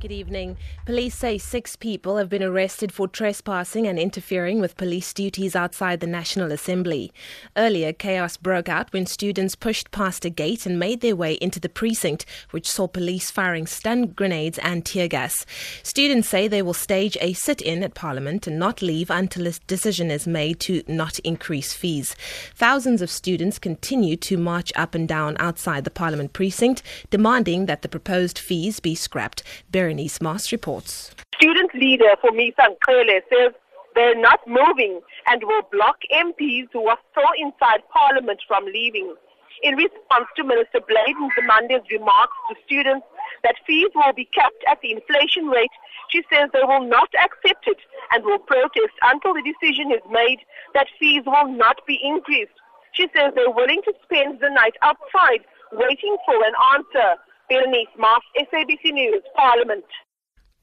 Good evening. Police say six people have been arrested for trespassing and interfering with police duties outside the National Assembly. Earlier, chaos broke out when students pushed past a gate and made their way into the precinct, which saw police firing stun grenades and tear gas. Students say they will stage a sit in at Parliament and not leave until a decision is made to not increase fees. Thousands of students continue to march up and down outside the Parliament precinct, demanding that the proposed fees be scrapped. Berenice Moss reports. Student leader for Misa Nkele says they're not moving and will block MPs who are still inside Parliament from leaving. In response to Minister Blade Nzimande's remarks to students that fees will be kept at the inflation rate, she says they will not accept it and will protest until the decision is made that fees will not be increased. She says they're willing to spend the night outside waiting for an answer. Berenice Moss, SABC News, Parliament.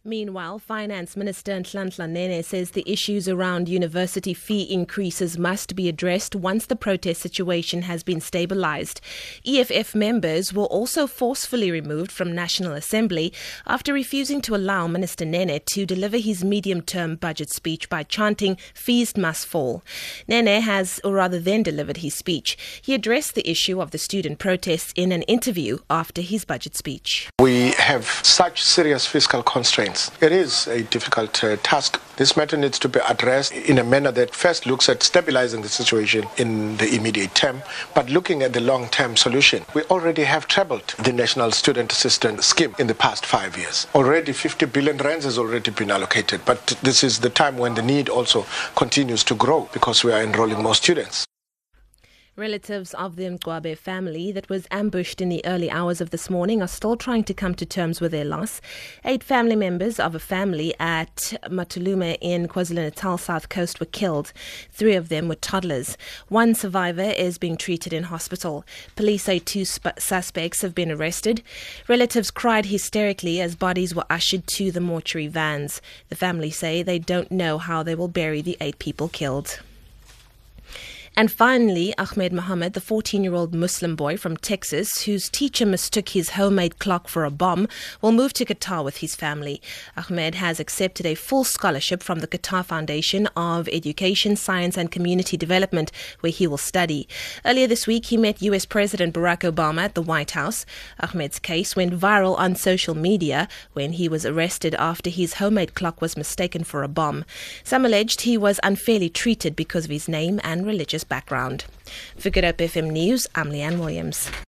Meanwhile, Finance Minister Nhlanhla Nene says the issues around university fee increases must be addressed once the protest situation has been stabilized. EFF members were also forcefully removed from National Assembly after refusing to allow Minister Nene to deliver his medium-term budget speech by chanting fees must fall. Nene has, or rather then delivered his speech. He addressed the issue of the student protests in an interview after his budget speech. We have such serious fiscal constraints it is a difficult uh, task. This matter needs to be addressed in a manner that first looks at stabilizing the situation in the immediate term, but looking at the long term solution. We already have trebled the National Student Assistance Scheme in the past five years. Already 50 billion rands has already been allocated, but this is the time when the need also continues to grow because we are enrolling more students. Relatives of the Mgwabe family that was ambushed in the early hours of this morning are still trying to come to terms with their loss. Eight family members of a family at Mtwalume in KwaZulu-Natal South Coast were killed. Three of them were toddlers. One survivor is being treated in hospital. Police say two sp- suspects have been arrested. Relatives cried hysterically as bodies were ushered to the mortuary vans. The family say they don't know how they will bury the eight people killed. And finally, Ahmed Mohamed, the 14 year old Muslim boy from Texas whose teacher mistook his homemade clock for a bomb, will move to Qatar with his family. Ahmed has accepted a full scholarship from the Qatar Foundation of Education, Science and Community Development, where he will study. Earlier this week, he met US President Barack Obama at the White House. Ahmed's case went viral on social media when he was arrested after his homemade clock was mistaken for a bomb. Some alleged he was unfairly treated because of his name and religious background. For Good Hope FM News, I'm Leanne Williams.